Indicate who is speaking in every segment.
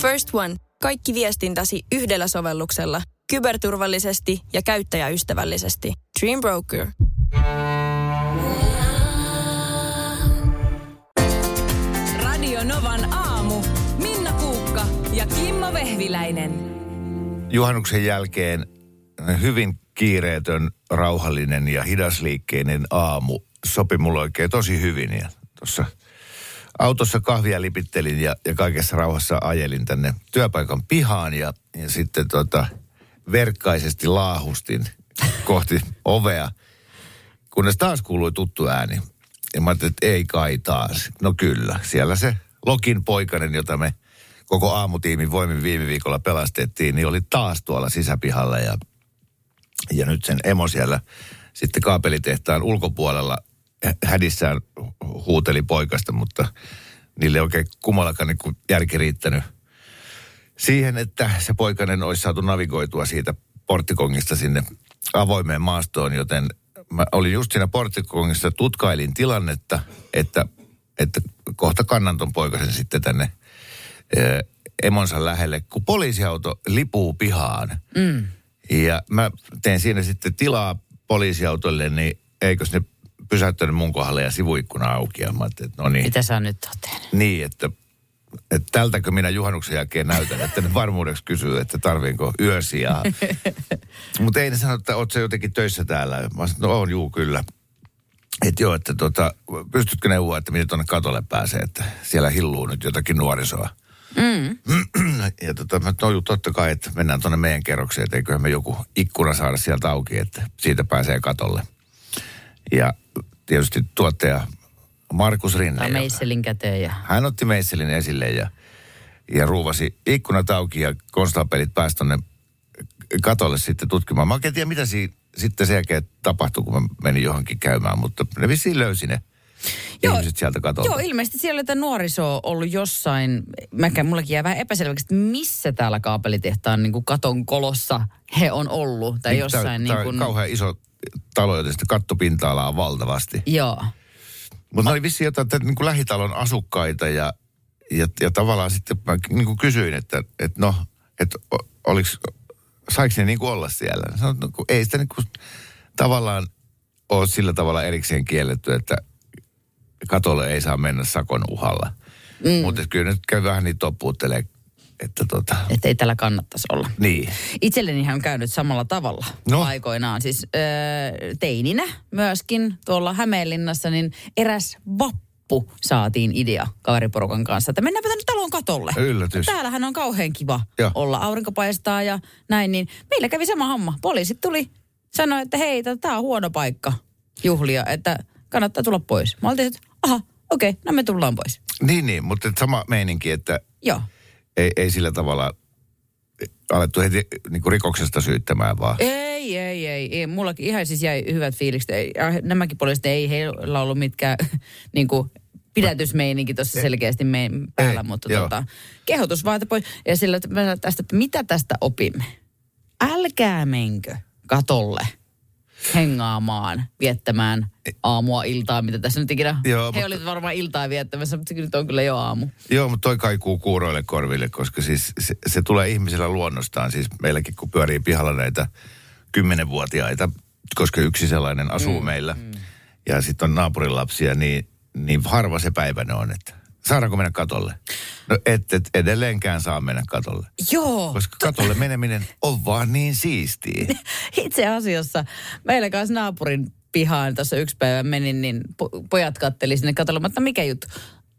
Speaker 1: First One. Kaikki viestintäsi yhdellä sovelluksella. Kyberturvallisesti ja käyttäjäystävällisesti. Dream Broker.
Speaker 2: Radio Novan aamu. Minna Kuukka ja Kimmo Vehviläinen.
Speaker 3: Juhannuksen jälkeen hyvin kiireetön, rauhallinen ja hidasliikkeinen aamu sopi mulle oikein tosi hyvin. Ja tuossa autossa kahvia lipittelin ja, ja kaikessa rauhassa ajelin tänne työpaikan pihaan ja, ja sitten tota, verkkaisesti laahustin kohti ovea, kunnes taas kuului tuttu ääni. Ja mä ajattelin, että ei kai taas. No kyllä, siellä se Lokin poikainen, jota me koko aamutiimin voimin viime viikolla pelastettiin, niin oli taas tuolla sisäpihalla ja, ja nyt sen emo siellä sitten kaapelitehtaan ulkopuolella hädissään huuteli poikasta, mutta niille ei oikein kummallakaan niin järki riittänyt siihen, että se poikainen olisi saatu navigoitua siitä porttikongista sinne avoimeen maastoon, joten mä olin just siinä porttikongissa, tutkailin tilannetta, että, että kohta kannan ton poikasen sitten tänne ää, emonsa lähelle, kun poliisiauto lipuu pihaan. Mm. Ja mä teen siinä sitten tilaa poliisiautolle, niin eikös ne pysäyttänyt mun kohdalle ja sivuikkuna auki. Ja mä että no niin.
Speaker 4: Mitä sä nyt oot tehnyt?
Speaker 3: Niin, että, että tältäkö minä juhannuksen jälkeen näytän, että ne varmuudeksi kysyy, että tarviinko yösijaa. Mutta ei ne sano, että oot sä jotenkin töissä täällä. Mä sanoin, no on juu kyllä. Että joo, että tota, pystytkö neuvoa, että miten tuonne katolle pääsee, että siellä hilluu nyt jotakin nuorisoa. Mm. ja tota, mä no, totta kai, että mennään tuonne meidän kerrokseen, että eiköhän me joku ikkuna saada sieltä auki, että siitä pääsee katolle. Ja tietysti tuottaja Markus Rinne.
Speaker 4: Ja meisselin käteen. Ja...
Speaker 3: Hän otti meisselin esille ja, ja ruuvasi ikkunat auki ja konstaapelit pääsi tuonne katolle sitten tutkimaan. Mä en tiedä, mitä siinä sitten sen jälkeen tapahtui, kun mä menin johonkin käymään, mutta ne vissiin löysi ne joo, ihmiset sieltä katolta.
Speaker 4: Joo, ilmeisesti siellä on ollut jossain, mäkään mullakin jää vähän epäselväksi, että missä täällä kaapelitehtaan niin kuin katon kolossa he on ollut. Tai niin, jossain
Speaker 3: tämä,
Speaker 4: niin
Speaker 3: kuin...
Speaker 4: Tämä
Speaker 3: kauhean iso talo, joten sitten kattopinta-alaa valtavasti.
Speaker 4: Joo.
Speaker 3: Mutta ne oli vissiin jotain että, niin kuin lähitalon asukkaita ja, ja, ja tavallaan sitten mä niin kuin kysyin, että, että no, että oliks, saiko ne niin kuin olla siellä? Sanoin, no, kun ei sitä niin kuin, tavallaan ole sillä tavalla erikseen kielletty, että katolle ei saa mennä sakon uhalla. Mm. Mutta kyllä nyt käy vähän niin toppuuttelee että tota...
Speaker 4: Että ei tällä kannattaisi olla.
Speaker 3: Niin.
Speaker 4: Itselleni on käynyt samalla tavalla no. aikoinaan. Siis öö, teininä myöskin tuolla Hämeenlinnassa, niin eräs vappu saatiin idea kaveriporukan kanssa, että mennäänpä tänne talon katolle.
Speaker 3: Yllätys.
Speaker 4: Täällähän on kauhean kiva ja. olla, aurinko paistaa ja näin, niin meillä kävi sama homma. Poliisit tuli, sanoi, että hei, tämä on huono paikka juhlia, että kannattaa tulla pois. Mä oltiin, että aha, okei, okay, no me tullaan pois.
Speaker 3: Niin, niin, mutta sama meininki, että
Speaker 4: Joo.
Speaker 3: Ei, ei sillä tavalla alettu heti niin kuin rikoksesta syyttämään vaan.
Speaker 4: Ei, ei, ei, ei. Mullakin ihan siis jäi hyvät fiilikset. Ei, nämäkin poliisit ei heillä ollut mitkään niin kuin pidätysmeininki tuossa selkeästi meidän päällä, ei, mutta tota, kehotus vaan, pois. Ja sillä tästä, että mitä tästä opimme? Älkää menkö katolle hengaamaan, viettämään aamua, iltaa, mitä tässä nyt ikinä. Joo, He mutta... olivat varmaan iltaa viettämässä, mutta se nyt on kyllä jo aamu.
Speaker 3: Joo, mutta toi kaikuu kuuroille korville, koska siis se, se tulee ihmisellä luonnostaan. Siis meilläkin, kun pyörii pihalla näitä kymmenenvuotiaita, koska yksi sellainen asuu mm, meillä, mm. ja sitten on naapurin lapsia, niin, niin harva se päivä ne on, että saadaanko mennä katolle? No et, et edelleenkään saa mennä katolle.
Speaker 4: Joo.
Speaker 3: Koska katolle meneminen on vaan niin siistiä.
Speaker 4: Itse asiassa meillä kanssa naapurin pihaan tuossa yksi päivä menin, niin po- pojat katteli sinne katolle. Mutta mikä juttu?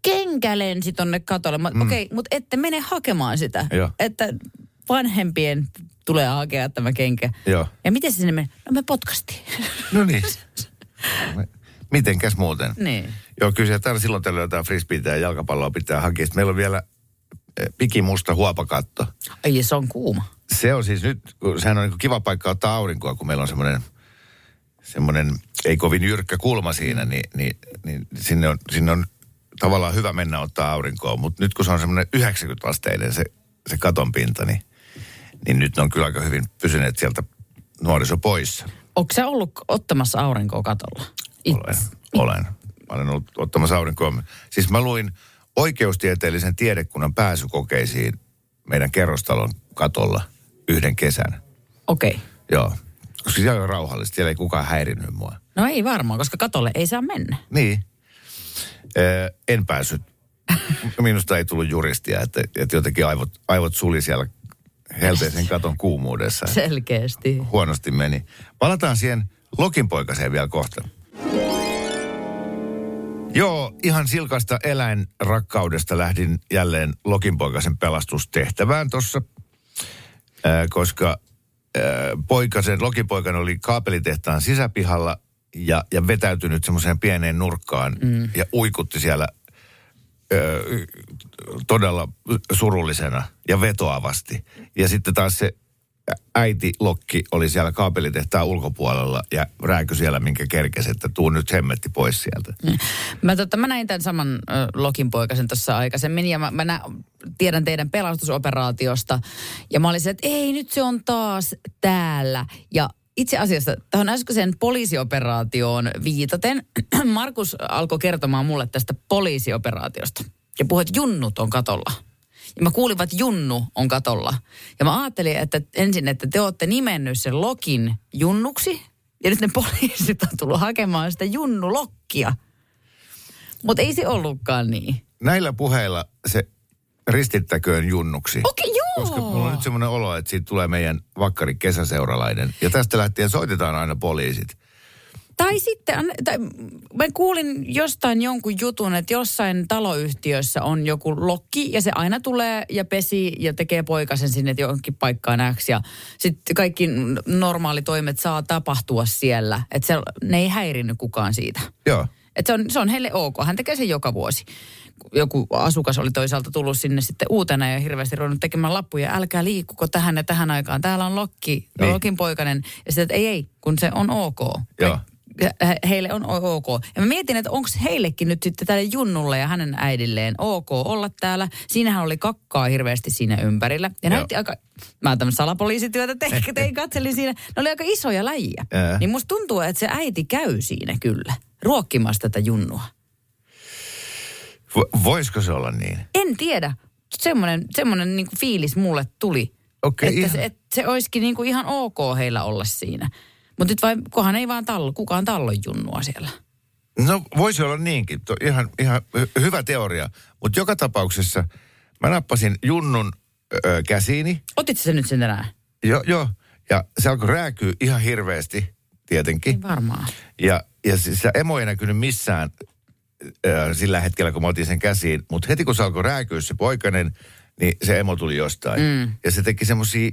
Speaker 4: Kenkä lensi tonne katolle. Mm. Okei, okay, mutta ette mene hakemaan sitä.
Speaker 3: Joo.
Speaker 4: Että vanhempien tulee hakea tämä kenkä.
Speaker 3: Joo.
Speaker 4: Ja miten se sinne meni? No me potkastiin.
Speaker 3: No niin. Mitenkäs muuten?
Speaker 4: Niin.
Speaker 3: Joo, kyllä täällä silloin tällä jotain frisbeitä ja jalkapalloa pitää hakea. Sitten meillä on vielä eh, pikimusta huopakatto.
Speaker 4: Ai se on kuuma.
Speaker 3: Se on siis nyt, sehän on niin kiva paikka ottaa aurinkoa, kun meillä on semmoinen semmoinen ei kovin jyrkkä kulma siinä, niin, niin, niin sinne, on, sinne on tavallaan hyvä mennä ottaa aurinkoa. Mutta nyt kun se on semmoinen 90-asteinen se, se katon pinta, niin, niin nyt ne on kyllä aika hyvin pysyneet sieltä nuoriso poissa.
Speaker 4: Onko se ollut ottamassa aurinkoa katolla?
Speaker 3: It. Olen, olen. Mä olen ollut ottamassa aurinkoa. Siis mä luin oikeustieteellisen tiedekunnan pääsykokeisiin meidän kerrostalon katolla yhden kesän.
Speaker 4: Okei. Okay.
Speaker 3: Joo. Koska siellä on rauhallista, siellä ei kukaan häirinnyt mua.
Speaker 4: No ei varmaan, koska katolle ei saa mennä.
Speaker 3: Niin. Öö, en päässyt. Minusta ei tullut juristia, että, että jotenkin aivot, aivot suli siellä helteisen katon kuumuudessa.
Speaker 4: Selkeästi.
Speaker 3: Huonosti meni. Palataan siihen Lokinpoikaseen vielä kohta. Joo, ihan silkasta eläinrakkaudesta lähdin jälleen Lokinpoikasen pelastustehtävään tuossa, koska ää, poikasen, Lokinpoikainen oli kaapelitehtaan sisäpihalla ja, ja vetäytynyt semmoiseen pieneen nurkkaan mm. ja uikutti siellä todella surullisena ja vetoavasti. Ja sitten taas se äiti Lokki oli siellä kaapelitehtaan ulkopuolella ja rääky siellä, minkä kerkesi, että tuu nyt hemmetti pois sieltä.
Speaker 4: Mm. Mä, totta, mä näin tämän saman äh, Lokin poikasen tuossa aikaisemmin ja mä, mä nä, tiedän teidän pelastusoperaatiosta. Ja mä olisin, että ei nyt se on taas täällä. Ja itse asiassa tähän äskeiseen poliisioperaatioon viitaten, Markus alkoi kertomaan mulle tästä poliisioperaatiosta. Ja puhuit, että junnut on katolla. Ja mä kuulin, että Junnu on katolla. Ja mä ajattelin, että ensin, että te olette nimennyt sen Lokin Junnuksi. Ja nyt ne poliisit on tullut hakemaan sitä Junnu-lokkia. Mutta ei se ollutkaan niin.
Speaker 3: Näillä puheilla se ristittäköön junnuksi.
Speaker 4: Okei, okay.
Speaker 3: Koska mulla on nyt semmoinen olo, että siitä tulee meidän vakkari kesäseuralainen. Ja tästä lähtien soitetaan aina poliisit.
Speaker 4: Tai sitten, tai mä kuulin jostain jonkun jutun, että jossain taloyhtiössä on joku lokki ja se aina tulee ja pesi ja tekee poikasen sinne johonkin paikkaan X ja sitten kaikki normaalitoimet saa tapahtua siellä. Että ne ei häirinnyt kukaan siitä.
Speaker 3: Joo.
Speaker 4: Että se on, se on heille ok. Hän tekee sen joka vuosi. Joku asukas oli toisaalta tullut sinne sitten uutena ja hirveästi ruvennut tekemään lappuja. Älkää liikkuko tähän ja tähän aikaan. Täällä on lokki, niin. lokin poikainen. Ja sitten, että ei, ei, kun se on ok.
Speaker 3: Joo
Speaker 4: heille on ok. Ja mä mietin, että onko heillekin nyt sitten tälle Junnulle ja hänen äidilleen ok olla täällä. Siinähän oli kakkaa hirveästi siinä ympärillä. Ja Joo. näytti aika, mä tämmöistä salapoliisityötä tein, tein, katselin siinä. Ne oli aika isoja läjiä. Ää. Niin musta tuntuu, että se äiti käy siinä kyllä, ruokkimassa tätä Junnua.
Speaker 3: Vo, voisiko se olla niin?
Speaker 4: En tiedä. Semmoinen, semmoinen niin fiilis mulle tuli.
Speaker 3: Okay,
Speaker 4: että, ihan... se, että se olisikin niin kuin ihan ok heillä olla siinä. Mutta nyt vai, kohan ei vaan tallo, kukaan tallon junnua siellä.
Speaker 3: No voisi olla niinkin, to, ihan, ihan hyvä teoria. Mutta joka tapauksessa mä nappasin junnun ö, käsiini.
Speaker 4: Otit se nyt sen tänään?
Speaker 3: Joo, joo. Ja se alkoi rääkyä ihan hirveästi, tietenkin.
Speaker 4: Ei varmaan.
Speaker 3: Ja, ja siis se emo ei näkynyt missään sillä hetkellä, kun mä otin sen käsiin. Mutta heti kun se alkoi rääkyä se poikainen, niin se emo tuli jostain. Mm. Ja se teki semmoisia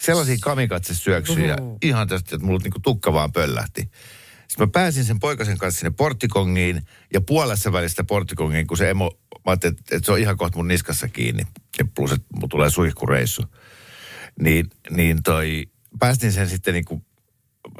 Speaker 3: sellaisia kamikatse-syöksyjä Uhu. ihan tästä, että mulla niinku tukka vaan pöllähti. Sitten mä pääsin sen poikasen kanssa sinne porttikongiin ja puolessa välistä porttikongiin, kun se emo, mä ajattelin, että se on ihan kohta mun niskassa kiinni. Ja plus, että mulla tulee suihkureissu. Niin, niin toi, päästin sen sitten niinku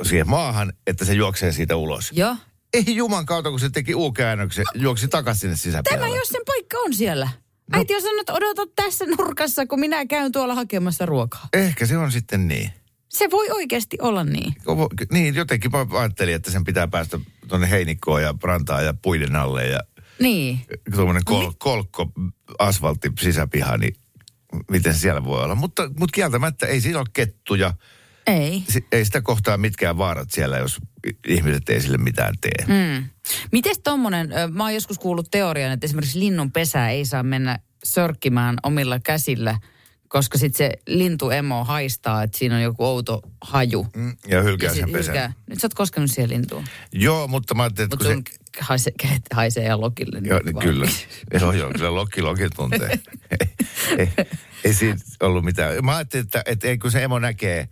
Speaker 3: siihen maahan, että se juoksee siitä ulos.
Speaker 4: Joo.
Speaker 3: Ei juman kautta, kun se teki U-käännöksen, no, juoksi takaisin sinne sisäpihalle.
Speaker 4: Tämä jos sen paikka on siellä. No, Äiti on sanonut, odota tässä nurkassa, kun minä käyn tuolla hakemassa ruokaa.
Speaker 3: Ehkä se on sitten niin.
Speaker 4: Se voi oikeasti olla niin.
Speaker 3: Niin, jotenkin mä ajattelin, että sen pitää päästä tuonne heinikkoon ja rantaan ja puiden alle ja...
Speaker 4: Niin.
Speaker 3: Tuommoinen kol, kolkko asfaltti sisäpiha, niin miten se siellä voi olla. Mutta, mutta kieltämättä ei siinä ole kettuja.
Speaker 4: Ei.
Speaker 3: Ei sitä kohtaa mitkään vaarat siellä, jos ihmiset ei sille mitään tee.
Speaker 4: Mm. Mites tommonen, mä oon joskus kuullut teorian, että esimerkiksi linnun pesää ei saa mennä sörkkimään omilla käsillä, koska sitten se lintuemo haistaa, että siinä on joku outo haju.
Speaker 3: Mm, ja hylkää ja sen pesän. Hylkää.
Speaker 4: Nyt sä oot koskenut siihen lintuun.
Speaker 3: Joo, mutta mä ajattelin, että
Speaker 4: Mut kun se... haise, haisee ja lokille.
Speaker 3: Joo, niin kyllä. joo, joo, kyllä lokki lokki tuntee. ei, ei, ei siinä ollut mitään. Mä ajattelin, että, että kun se emo näkee,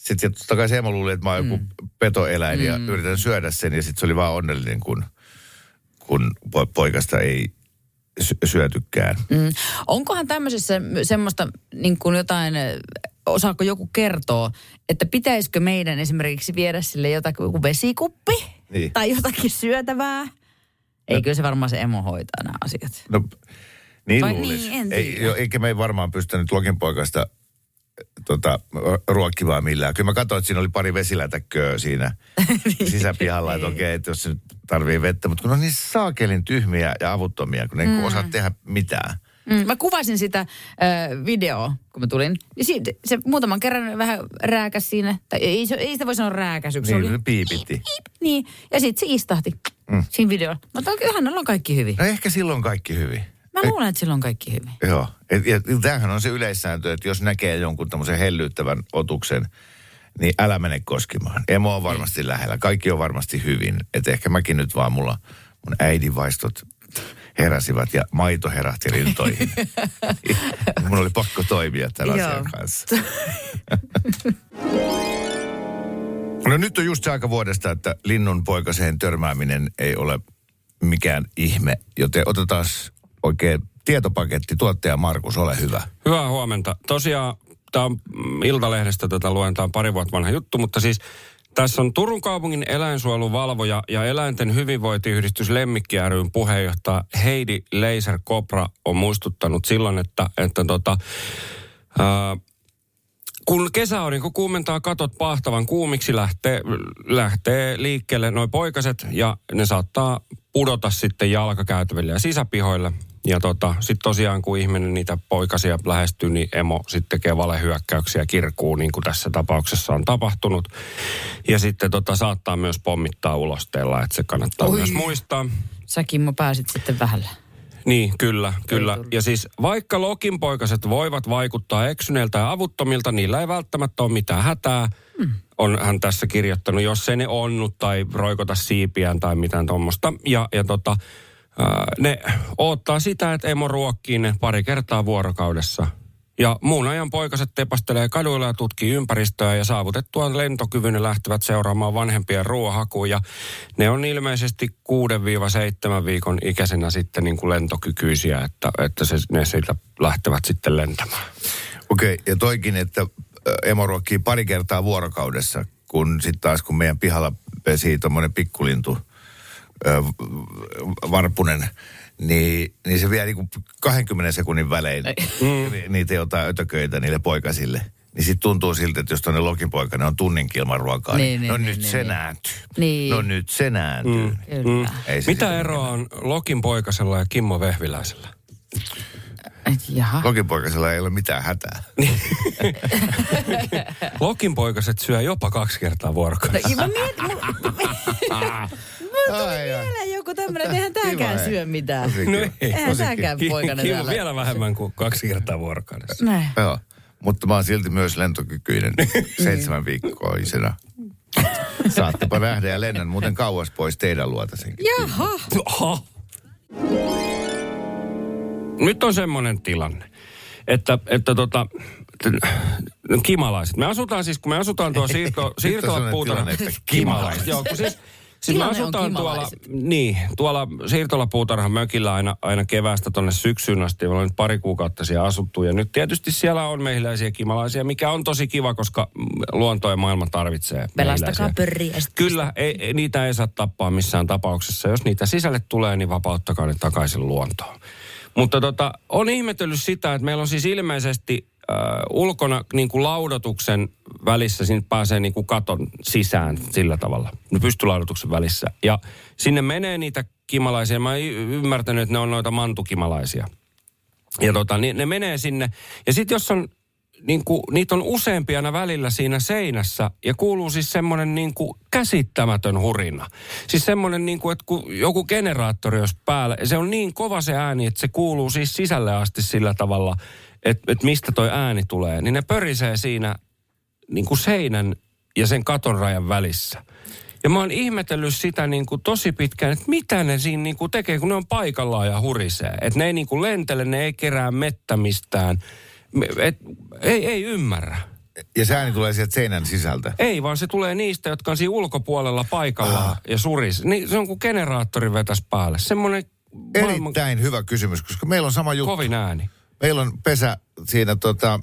Speaker 3: sitten totta kai se emo luuli, että mä oon mm. joku petoeläin ja mm. yritän syödä sen. Ja sitten se oli vaan onnellinen, kun, kun poikasta ei syötykään. Mm.
Speaker 4: Onkohan tämmöisessä semmoista niin kuin jotain, osaako joku kertoa, että pitäisikö meidän esimerkiksi viedä sille jotakin, joku vesikuppi niin. tai jotakin syötävää? Eikö no. se varmaan se emo hoitaa nämä asiat?
Speaker 3: No niin Vai luulisi. Niin, ei, jo, eikä me ei varmaan pystynyt lokinpoikasta tota, ruokkimaan millään. Kyllä mä katsoin, että siinä oli pari vesilätäkköä siinä niin. sisäpihalla, että okei, okay, että jos se tarvii vettä. Mutta kun on niin saakelin tyhmiä ja avuttomia, kun ne mm. osaa tehdä mitään.
Speaker 4: Mm, mä kuvasin sitä äh, videoa, kun mä tulin. Ja siitä, se muutaman kerran vähän rääkäs siinä. Tai ei, se- ei sitä voi sanoa rääkäsyksi.
Speaker 3: Niin,
Speaker 4: se oli,
Speaker 3: piipitti.
Speaker 4: niin. Ja sitten se istahti mm. siinä videolla. Mä oon kyllähän on kaikki hyvin.
Speaker 3: No ehkä silloin kaikki hyvin.
Speaker 4: Mä luulen, että sillä on kaikki hyvin.
Speaker 3: Joo. Et, ja tämähän on se yleissääntö, että jos näkee jonkun tämmöisen hellyyttävän otuksen, niin älä mene koskemaan. Emo on varmasti lähellä. Kaikki on varmasti hyvin. Että ehkä mäkin nyt vaan mulla, mun äidinvaistot heräsivät ja maito herähti rintoihin. mun oli pakko toimia tämän
Speaker 4: Joo.
Speaker 3: asian kanssa. No nyt on just se aika vuodesta, että linnun poikaseen törmääminen ei ole mikään ihme, joten otetaan oikein tietopaketti. Tuottaja Markus, ole hyvä.
Speaker 5: Hyvää huomenta. Tosiaan tämä on mm, Iltalehdestä tätä luen, tämä on pari vuotta vanha juttu, mutta siis tässä on Turun kaupungin eläinsuojeluvalvoja ja eläinten hyvinvointiyhdistys Lemmikki ryn puheenjohtaja Heidi Leiser Kopra on muistuttanut silloin, että, että tota, ää, kun kesäaurinko kuumentaa katot pahtavan kuumiksi, lähtee, lähtee liikkeelle noin poikaset ja ne saattaa pudota sitten jalkakäytäville ja sisäpihoille. Ja tota, sitten tosiaan kun ihminen niitä poikasia lähestyy, niin emo sitten tekee valehyökkäyksiä kirkuu, niin kuin tässä tapauksessa on tapahtunut. Ja sitten tota, saattaa myös pommittaa ulosteella, että se kannattaa
Speaker 4: Oi.
Speaker 5: myös muistaa.
Speaker 4: Sä Kimmo pääsit sitten vähällä.
Speaker 5: Niin, kyllä, kyllä. Ja siis vaikka lokinpoikaset voivat vaikuttaa eksyneiltä ja avuttomilta, niillä ei välttämättä ole mitään hätää. Mm. On hän tässä kirjoittanut, jos ei ne onnut tai roikota siipiään tai mitään tuommoista. Ja, ja tota, ne odottaa sitä, että emo ruokkii ne pari kertaa vuorokaudessa. Ja muun ajan poikaset tepastelee kaduilla ja tutkii ympäristöä ja saavutettuaan lentokyvyn lähtevät seuraamaan vanhempien ruohakuun. Ja ne on ilmeisesti 6-7 viikon ikäisenä sitten niin kuin lentokykyisiä, että, että se, ne siitä lähtevät sitten lentämään.
Speaker 3: Okei, ja toikin, että emo ruokkii pari kertaa vuorokaudessa, kun sitten taas kun meidän pihalla pesii tuommoinen pikkulintu, varpunen, niin, niin se vie niinku 20 sekunnin välein ni- niitä jotain ötököitä niille poikasille. Niin sitten tuntuu siltä, että jos tuonne lokin poikana on tunnin ilman ruokaa, niin,
Speaker 4: Niin,
Speaker 3: no
Speaker 4: niin,
Speaker 3: nyt
Speaker 4: niin,
Speaker 3: se
Speaker 4: niin.
Speaker 3: nääntyy.
Speaker 4: Niin.
Speaker 3: No nyt se nääntyy. Mm.
Speaker 4: Kyllä.
Speaker 3: Ei se
Speaker 5: Mitä eroa on Lokin poikasella ja Kimmo Vehviläisellä?
Speaker 4: Et Jaha.
Speaker 3: Lokin poikasella ei ole mitään hätää.
Speaker 5: Lokin poikaset syö jopa kaksi kertaa vuorokaudessa.
Speaker 4: No, mä mietin, mulla, tuli
Speaker 3: Ai, ai.
Speaker 4: mieleen joku tämmöinen, että eihän tääkään
Speaker 3: hei.
Speaker 4: syö mitään.
Speaker 5: No ei.
Speaker 4: Eihän tääkään
Speaker 5: Kimmo
Speaker 4: täällä.
Speaker 5: vielä vähemmän kuin kaksi kertaa vuorokaudessa.
Speaker 4: Näin.
Speaker 3: Joo, mutta mä oon silti myös lentokykyinen seitsemän viikkoisena. Saattepa nähdä ja lennän muuten kauas pois teidän luota senkin.
Speaker 4: Jaha.
Speaker 5: Oho. Nyt on semmoinen tilanne, että, että tota, kimalaiset. Me asutaan siis, kun me asutaan tuo siirto, siirtolapuutarha.
Speaker 3: kimalaiset.
Speaker 5: Joo, kun siis, siis me asutaan tuolla, niin, tuolla siirtolapuutarhan mökillä aina, aina keväästä tonne syksyyn asti. Me ollaan nyt pari kuukautta siellä asuttu ja nyt tietysti siellä on mehiläisiä kimalaisia, mikä on tosi kiva, koska luonto ja maailma tarvitsee
Speaker 4: Pelastakaa
Speaker 5: mehiläisiä.
Speaker 4: pörriä. ja sit-
Speaker 5: Kyllä, ei, ei, niitä ei saa tappaa missään tapauksessa. Jos niitä sisälle tulee, niin vapauttakaa ne takaisin luontoon. Mutta tota, on ihmetellyt sitä, että meillä on siis ilmeisesti ulkona niin kuin laudotuksen välissä, sinne pääsee niin kuin katon sisään sillä tavalla, no pystylaudotuksen välissä. Ja sinne menee niitä kimalaisia. Mä en ymmärtänyt, että ne on noita mantukimalaisia. Ja tota, niin ne menee sinne. Ja sitten jos on, niin kuin, niitä on useampia aina välillä siinä seinässä ja kuuluu siis semmoinen niin kuin käsittämätön hurina. Siis semmoinen niin kuin, että kun joku generaattori olisi päällä, se on niin kova se ääni, että se kuuluu siis sisälle asti sillä tavalla, että, että mistä toi ääni tulee. Niin ne pörisee siinä niin kuin seinän ja sen katon rajan välissä. Ja mä oon ihmetellyt sitä niin kuin tosi pitkään, että mitä ne siinä niin kuin tekee, kun ne on paikallaan ja hurisee. Että ne ei niin kuin lentele, ne ei kerää mettä mistään. Et, ei, ei ymmärrä.
Speaker 3: Ja se ääni tulee sieltä seinän sisältä.
Speaker 5: Ei, vaan se tulee niistä, jotka on siinä ulkopuolella paikallaan ja suris. Niin, se on kuin generaattori vetäisi päälle. Semmoinen maailman
Speaker 3: Erittäin hyvä kysymys, koska meillä on sama juttu.
Speaker 5: kovin ääni.
Speaker 3: Meillä on pesä siinä tota,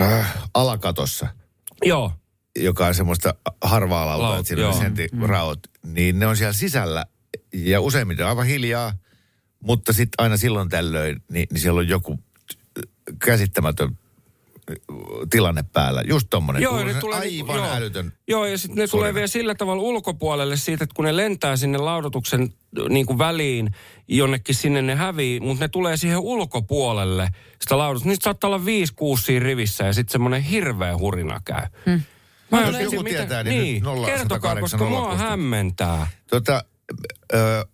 Speaker 3: äh, alakatossa,
Speaker 5: Joo,
Speaker 3: joka on semmoista harva-alalta, että siinä on senttiraot. Niin ne on siellä sisällä ja useimmiten aivan hiljaa, mutta sitten aina silloin tällöin, niin, niin siellä on joku käsittämätön tilanne päällä. Just tommonen.
Speaker 5: Joo, ne tulee
Speaker 3: aivan
Speaker 5: joo.
Speaker 3: älytön.
Speaker 5: Joo, ja sitten ne tulee vielä sillä tavalla ulkopuolelle siitä, että kun ne lentää sinne laudotuksen niin kuin väliin, jonnekin sinne ne hävii, mutta ne tulee siihen ulkopuolelle sitä laudotusta. Niistä saattaa olla viisi, kuusi siinä rivissä ja sitten semmoinen hirveä hurina käy. Hmm. Mä
Speaker 3: Jos
Speaker 5: en tiedä,
Speaker 3: joku
Speaker 5: mitä-
Speaker 3: tietää, niin nyt nolla
Speaker 5: kertokaa,
Speaker 3: 108
Speaker 5: koska mua hämmentää.
Speaker 3: Tota, ö,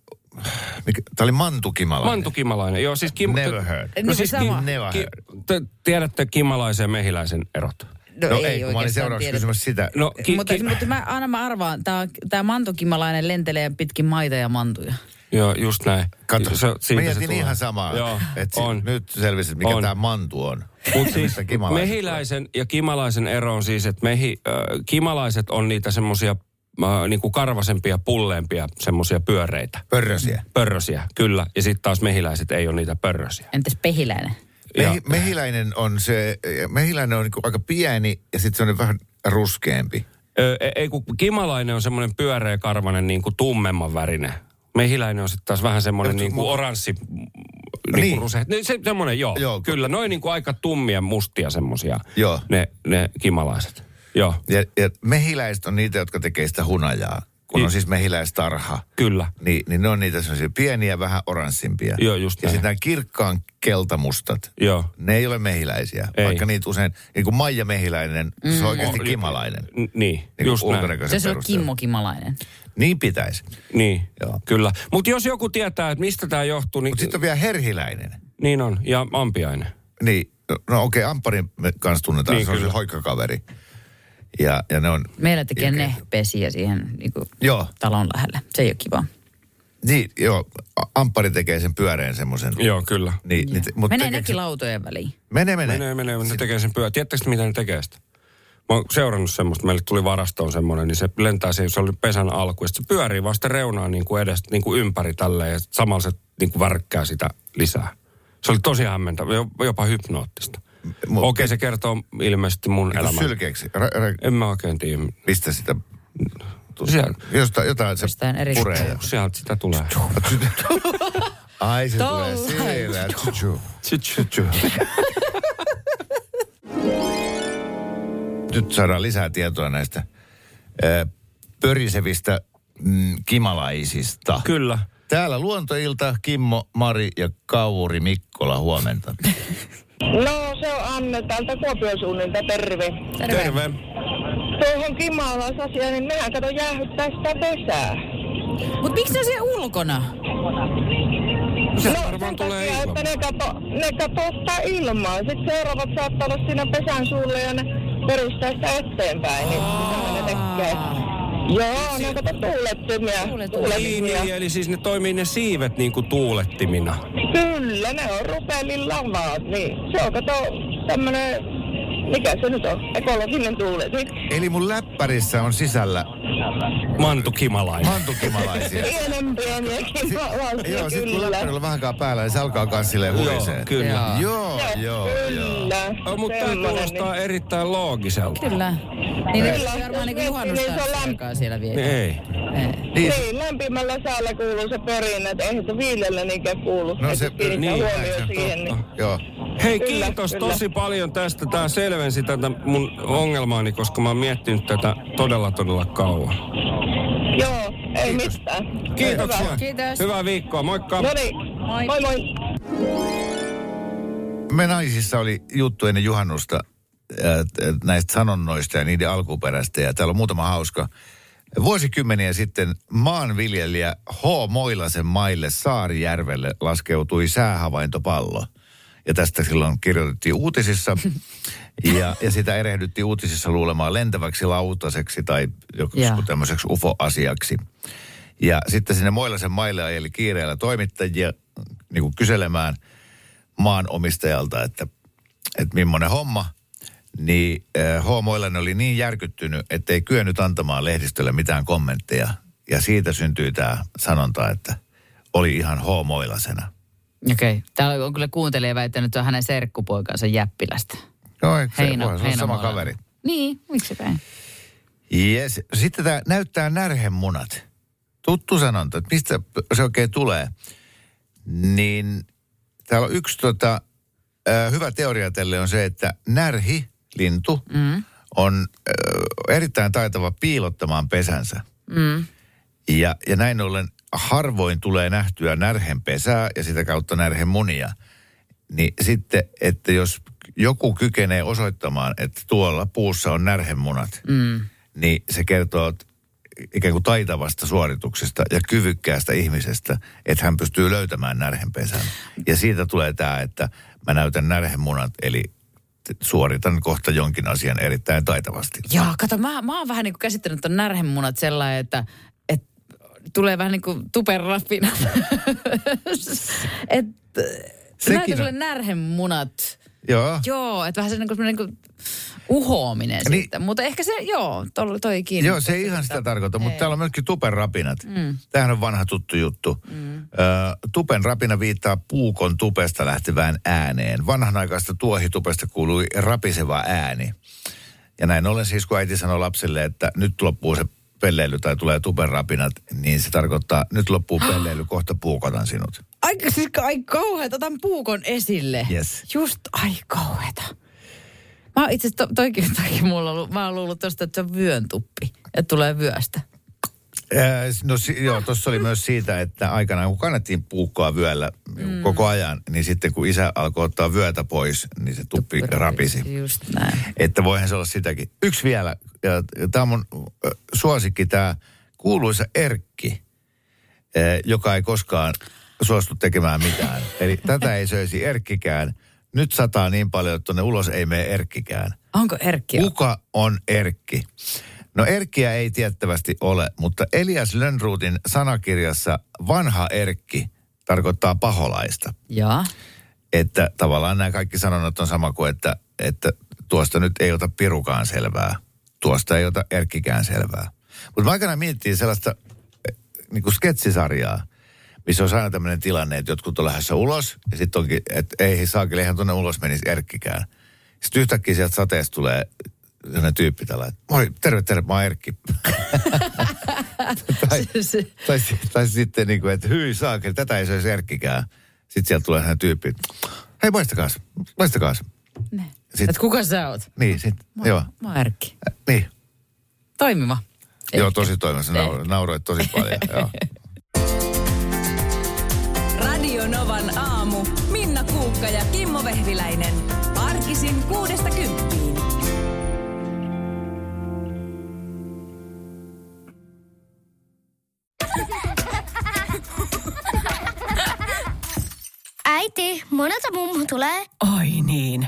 Speaker 3: mikä, tää oli mantukimalainen.
Speaker 5: Mantu Kimalainen, joo siis Kim...
Speaker 3: Never heard.
Speaker 5: No
Speaker 4: Niin,
Speaker 5: siis
Speaker 4: sama.
Speaker 5: Ki,
Speaker 3: Never
Speaker 5: ki,
Speaker 3: heard.
Speaker 5: te tiedätte Kimalaisen ja Mehiläisen erot.
Speaker 3: No, ei, kun mä olin seuraavaksi
Speaker 4: tiedä.
Speaker 3: kysymässä sitä.
Speaker 5: No, ki,
Speaker 4: mutta,
Speaker 5: ki,
Speaker 4: mutta mä, aina mä arvaan, tää, tää mantukimalainen lentelee pitkin maita ja mantuja.
Speaker 5: joo, just näin.
Speaker 3: Kato,
Speaker 5: Se- siitä
Speaker 3: mä
Speaker 5: se
Speaker 3: mietin
Speaker 5: tulee.
Speaker 3: ihan samaa.
Speaker 5: Joo,
Speaker 3: Et si-
Speaker 5: on.
Speaker 3: Nyt selvisi, mikä
Speaker 5: On.
Speaker 3: tämä mantu on.
Speaker 5: Mutta siis mehiläisen ja kimalaisen ero on siis, että mehi, äh, kimalaiset on niitä semmoisia äh, niinku karvasempia, pulleempia, semmoisia pyöreitä.
Speaker 3: Pörrösiä.
Speaker 5: Pörrösiä, kyllä. Ja sitten taas mehiläiset ei ole niitä pörrösiä.
Speaker 4: Entäs pehiläinen?
Speaker 5: Ja-
Speaker 3: Mehi, mehiläinen on se, mehiläinen on niinku aika pieni ja sitten se on vähän ruskeampi.
Speaker 5: Ö, e- ei kun kimalainen on semmoinen pyöreä karvanen niin kuin tummemman värinen. Mehiläinen on sitten taas vähän semmoinen
Speaker 3: Joo,
Speaker 5: niin kuin oranssi, niin
Speaker 3: Niin.
Speaker 5: kuin ruse. Ne, se, semmoinen, joo,
Speaker 3: Joo,
Speaker 5: kyllä. Noin niin kuin aika tummia, mustia semmoisia,
Speaker 3: Joo.
Speaker 5: ne, ne kimalaiset. Joo,
Speaker 3: Ja, ja mehiläiset on niitä, jotka tekee sitä hunajaa. Kun
Speaker 5: I-
Speaker 3: on siis mehiläistarha,
Speaker 5: kyllä.
Speaker 3: niin, niin ne on niitä semmoisia pieniä, vähän oranssimpia.
Speaker 5: Joo, just
Speaker 3: Ja sitten nämä kirkkaan keltamustat,
Speaker 5: Joo.
Speaker 3: ne ei ole mehiläisiä.
Speaker 5: Ei.
Speaker 3: Vaikka niitä usein, niin kuin Maija Mehiläinen, mm. se on oikeasti
Speaker 5: On-
Speaker 3: kimalainen.
Speaker 5: N- niin,
Speaker 3: Niin
Speaker 5: just näin.
Speaker 3: ulkonäköisen
Speaker 4: Se on
Speaker 3: perusteella.
Speaker 4: Kimmo Kimalainen.
Speaker 3: Niin pitäisi.
Speaker 5: Niin,
Speaker 3: Joo.
Speaker 5: kyllä. Mutta jos joku tietää, että mistä tämä johtuu, niin,
Speaker 3: Mutta sitten on vielä herhiläinen.
Speaker 5: niin on. Ja ampiainen.
Speaker 3: Niin, no okei, okay, Amparin me kanssa tunnetaan,
Speaker 5: Niin,
Speaker 3: se on se
Speaker 5: kyllä.
Speaker 3: hoikkakaveri. Ja, ja ne on,
Speaker 4: Meillä tekee
Speaker 3: Ilkeä.
Speaker 4: ne pesiä siihen niin kuin
Speaker 3: joo,
Speaker 4: talon lähelle. Se ei ole kiva.
Speaker 3: niin, joo, A- Ampari tekee sen pyöreän semmoisen.
Speaker 5: Joo, kyllä.
Speaker 3: Niin, niin, te- mut
Speaker 4: Menee nekin
Speaker 3: se-
Speaker 4: lautojen väliin.
Speaker 3: Menee, menee.
Speaker 5: Menee, menee, ne tekee sen pyö. Tiedättekö mitä ne tekee sitä? Mä oon seurannut semmoista, meille tuli varastoon semmoinen, niin se lentää siihen, se oli pesän alku, ja se pyörii vaan sitä reunaa niin kuin edestä, niin kuin ympäri tälleen, ja samalla se niin kuin värkkää sitä lisää. Se oli tosi hämmentävä, jo- jopa hypnoottista.
Speaker 3: Mut-
Speaker 5: Okei, se kertoo ilmeisesti mun
Speaker 3: Niin
Speaker 5: elämän.
Speaker 3: sylkeeksi. Ra- ra-
Speaker 5: En mä oikein tiedä.
Speaker 3: mistä sitä...
Speaker 5: Siellä,
Speaker 3: Josta, jotain se
Speaker 4: Jostain eri-
Speaker 3: puree. ja-
Speaker 5: sieltä sitä tulee.
Speaker 3: Ai se tulee siellä. Nyt saadaan lisää tietoa näistä pörisevistä mm, kimalaisista.
Speaker 5: Kyllä.
Speaker 3: Täällä Luontoilta, Kimmo, Mari ja Kauri Mikkola, huomenta.
Speaker 6: No se on Anne täältä Kuopion suunnilta, terve.
Speaker 5: Terve.
Speaker 6: Tuohon kimalaisasiaan, niin mehän kato jäähyttää sitä pesää.
Speaker 4: Mutta miksi ne on siellä ulkona?
Speaker 5: Se
Speaker 6: no
Speaker 5: varmaan
Speaker 6: sen
Speaker 5: tulee
Speaker 6: takia, että ne kato, ne kato ottaa ilmaa. Sitten seuraavat saattaa olla siinä pesän suulle ja ne perustaa sitä eteenpäin. Niin mitä ne tekee? Joo, ne kato tuulettimia.
Speaker 4: Tuulettimia.
Speaker 5: Niin,
Speaker 6: tuulettimia.
Speaker 5: niin, eli siis ne toimii ne siivet niin kuin tuulettimina.
Speaker 6: Kyllä, ne on rupelin lavaat. Niin. Se on kato tämmönen, mikä se nyt on, ekologinen tuuletin.
Speaker 3: Eli mun läppärissä on sisällä
Speaker 5: Mantu Kimalainen.
Speaker 3: mantukimalaisia.
Speaker 6: Pienen pieniäkin valtia,
Speaker 3: Joo, sit kun läppäri on vähänkään päällä, niin se alkaa kans silleen hulisee.
Speaker 5: Joo, kyllä.
Speaker 4: Joo.
Speaker 3: Joo, joo, joo.
Speaker 6: Kyllä.
Speaker 5: No, mutta tämä kuulostaa erittäin loogiselta.
Speaker 4: Kyllä. Niin ne varmaan niin
Speaker 6: Jos
Speaker 4: juhannusta
Speaker 6: niin se on
Speaker 4: aikaa siellä
Speaker 5: Niin
Speaker 4: vietä.
Speaker 5: Ei.
Speaker 4: Ei.
Speaker 3: Niin,
Speaker 6: Niin, lämpimällä säällä kuuluu se perinne, että eihän se viljellä niinkään kuulu.
Speaker 3: No se-
Speaker 5: niin,
Speaker 6: huomioon
Speaker 3: se-
Speaker 6: siihen. Niin.
Speaker 3: joo.
Speaker 5: Hei,
Speaker 6: Kyllä,
Speaker 5: kiitos
Speaker 6: kyllä.
Speaker 5: tosi paljon tästä. Tämä selvensi tätä mun ongelmaani, koska mä oon miettinyt tätä todella, todella kauan.
Speaker 6: Joo, ei mitään.
Speaker 5: Kiitoksia.
Speaker 6: Hyvä.
Speaker 4: Kiitos.
Speaker 5: Hyvää viikkoa. Moikka.
Speaker 6: No niin,
Speaker 4: Moi.
Speaker 6: moi moi.
Speaker 3: Me naisissa oli juttu ennen juhannusta t- näistä sanonnoista ja niiden alkuperäistä. Ja täällä on muutama hauska. Vuosikymmeniä sitten maanviljelijä H. Moilasen maille Saarijärvelle laskeutui säähavaintopallo. Ja tästä silloin kirjoitettiin uutisissa. Ja, ja sitä erehdyttiin uutisissa luulemaan lentäväksi lautaseksi tai joku
Speaker 4: Jaa.
Speaker 3: tämmöiseksi UFO-asiaksi. Ja sitten sinne Moilasen maille ajeli kiireellä toimittajia niin kuin kyselemään maanomistajalta, että, että millainen homma. Niin äh, H. Moilainen oli niin järkyttynyt, että ei kyennyt antamaan lehdistölle mitään kommentteja. Ja siitä syntyi tämä sanonta, että oli ihan H. Moilasena.
Speaker 4: Okei. Okay. Täällä on kyllä kuuntelija väittänyt, että on hänen serkkupoikansa Jäppilästä.
Speaker 3: Eikö se,
Speaker 4: Heino,
Speaker 3: voi, se on sama kaveri.
Speaker 4: Niin, miksi päin?
Speaker 3: Yes. Sitten tämä näyttää närhemunat. Tuttu sanonta, että mistä se oikein tulee. Niin täällä on yksi tota, hyvä teoria tälle on se, että närhi, lintu, mm. on erittäin taitava piilottamaan pesänsä. Mm. Ja, ja näin ollen harvoin tulee nähtyä närhen pesää ja sitä kautta närhen munia. Niin sitten, että jos joku kykenee osoittamaan, että tuolla puussa on närhenmunat, mm. niin se kertoo ikään kuin taitavasta suorituksesta ja kyvykkäästä ihmisestä, että hän pystyy löytämään närhenpesän. Ja siitä tulee tämä, että mä näytän närhenmunat, eli suoritan kohta jonkin asian erittäin taitavasti.
Speaker 4: Joo, kato, mä, mä oon vähän niin kuin käsittänyt ton närhenmunat sellainen, että tulee vähän niin kuin tuperrapina. että näytä sulle närhenmunat.
Speaker 3: Joo.
Speaker 4: Joo, että vähän se niin kuin, niin kuin uhoaminen niin, sitten. Mutta ehkä se, joo, toi, toi kiinni.
Speaker 3: Joo, se ei ihan sitä tarkoita, mutta täällä on myöskin tupen rapinat. Mm. Tämähän on vanha tuttu juttu. Mm. Ö, tupen rapina viittaa puukon tupesta lähtevään ääneen. Vanhanaikaista tuohitupesta kuului rapiseva ääni. Ja näin ollen siis, kun äiti sanoi lapselle, että nyt loppuu se pelleily tai tulee tupen rapinat, niin se tarkoittaa, nyt loppuu pelleily, kohta puukotan sinut.
Speaker 4: Ai, siis ai kauheeta, otan puukon esille.
Speaker 3: Yes.
Speaker 4: Just, ai kauheeta. Mä itse asiassa to, toikin, toikin mulla ollut, mä oon luullut tosta, että se on vyön tuppi, että tulee vyöstä.
Speaker 3: No joo, tuossa oli myös siitä, että aikanaan kun kannettiin puukkoa vyöllä mm. koko ajan, niin sitten kun isä alkoi ottaa vyötä pois, niin se tuppi, tuppi rapisi.
Speaker 4: Just näin.
Speaker 3: Että voihan se olla sitäkin. Yksi vielä, ja tämä on mun suosikki, tämä kuuluisa Erkki, joka ei koskaan suostu tekemään mitään. Eli tätä ei söisi Erkkikään. Nyt sataa niin paljon, että tuonne ulos ei mene Erkkikään.
Speaker 4: Onko Erkki?
Speaker 3: Kuka on Erkki? No Erkkiä ei tiettävästi ole, mutta Elias Lönnruutin sanakirjassa vanha Erkki tarkoittaa paholaista.
Speaker 4: Ja.
Speaker 3: Että tavallaan nämä kaikki sanonnat on sama kuin, että, että tuosta nyt ei ota pirukaan selvää. Tuosta ei ota Erkkikään selvää. Mutta mä aikanaan miettii sellaista eh, niin kuin sketsisarjaa, missä on aina tämmöinen tilanne, että jotkut on lähdössä ulos, ja sitten onkin, että ei saakeli, eihän tuonne ulos menisi Erkkikään. Sitten yhtäkkiä sieltä sateesta tulee sellainen tyyppi tällä, että moi, terve, terve, mä oon Erkki. tai, tai, tai, sitten niin kuin, että hyi saakeli, tätä ei saisi Erkkikään. Sitten sieltä tulee sellainen tyyppi, hei maistakaas, maistakaas.
Speaker 4: Ne. Sitten, että kuka sä oot?
Speaker 3: Niin, sit, mä, joo.
Speaker 4: Mä oon Erkki.
Speaker 3: Äh, niin.
Speaker 4: Toimiva.
Speaker 3: Joo, tosi toimiva. Sä nauroit tosi paljon. joo.
Speaker 2: Radio Novan aamu. Minna Kuukka ja Kimmo Vehviläinen. Arkisin kuudesta kymppiin.
Speaker 7: Äiti, monelta mummu tulee?
Speaker 2: Oi niin.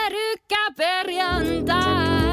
Speaker 8: perriantar.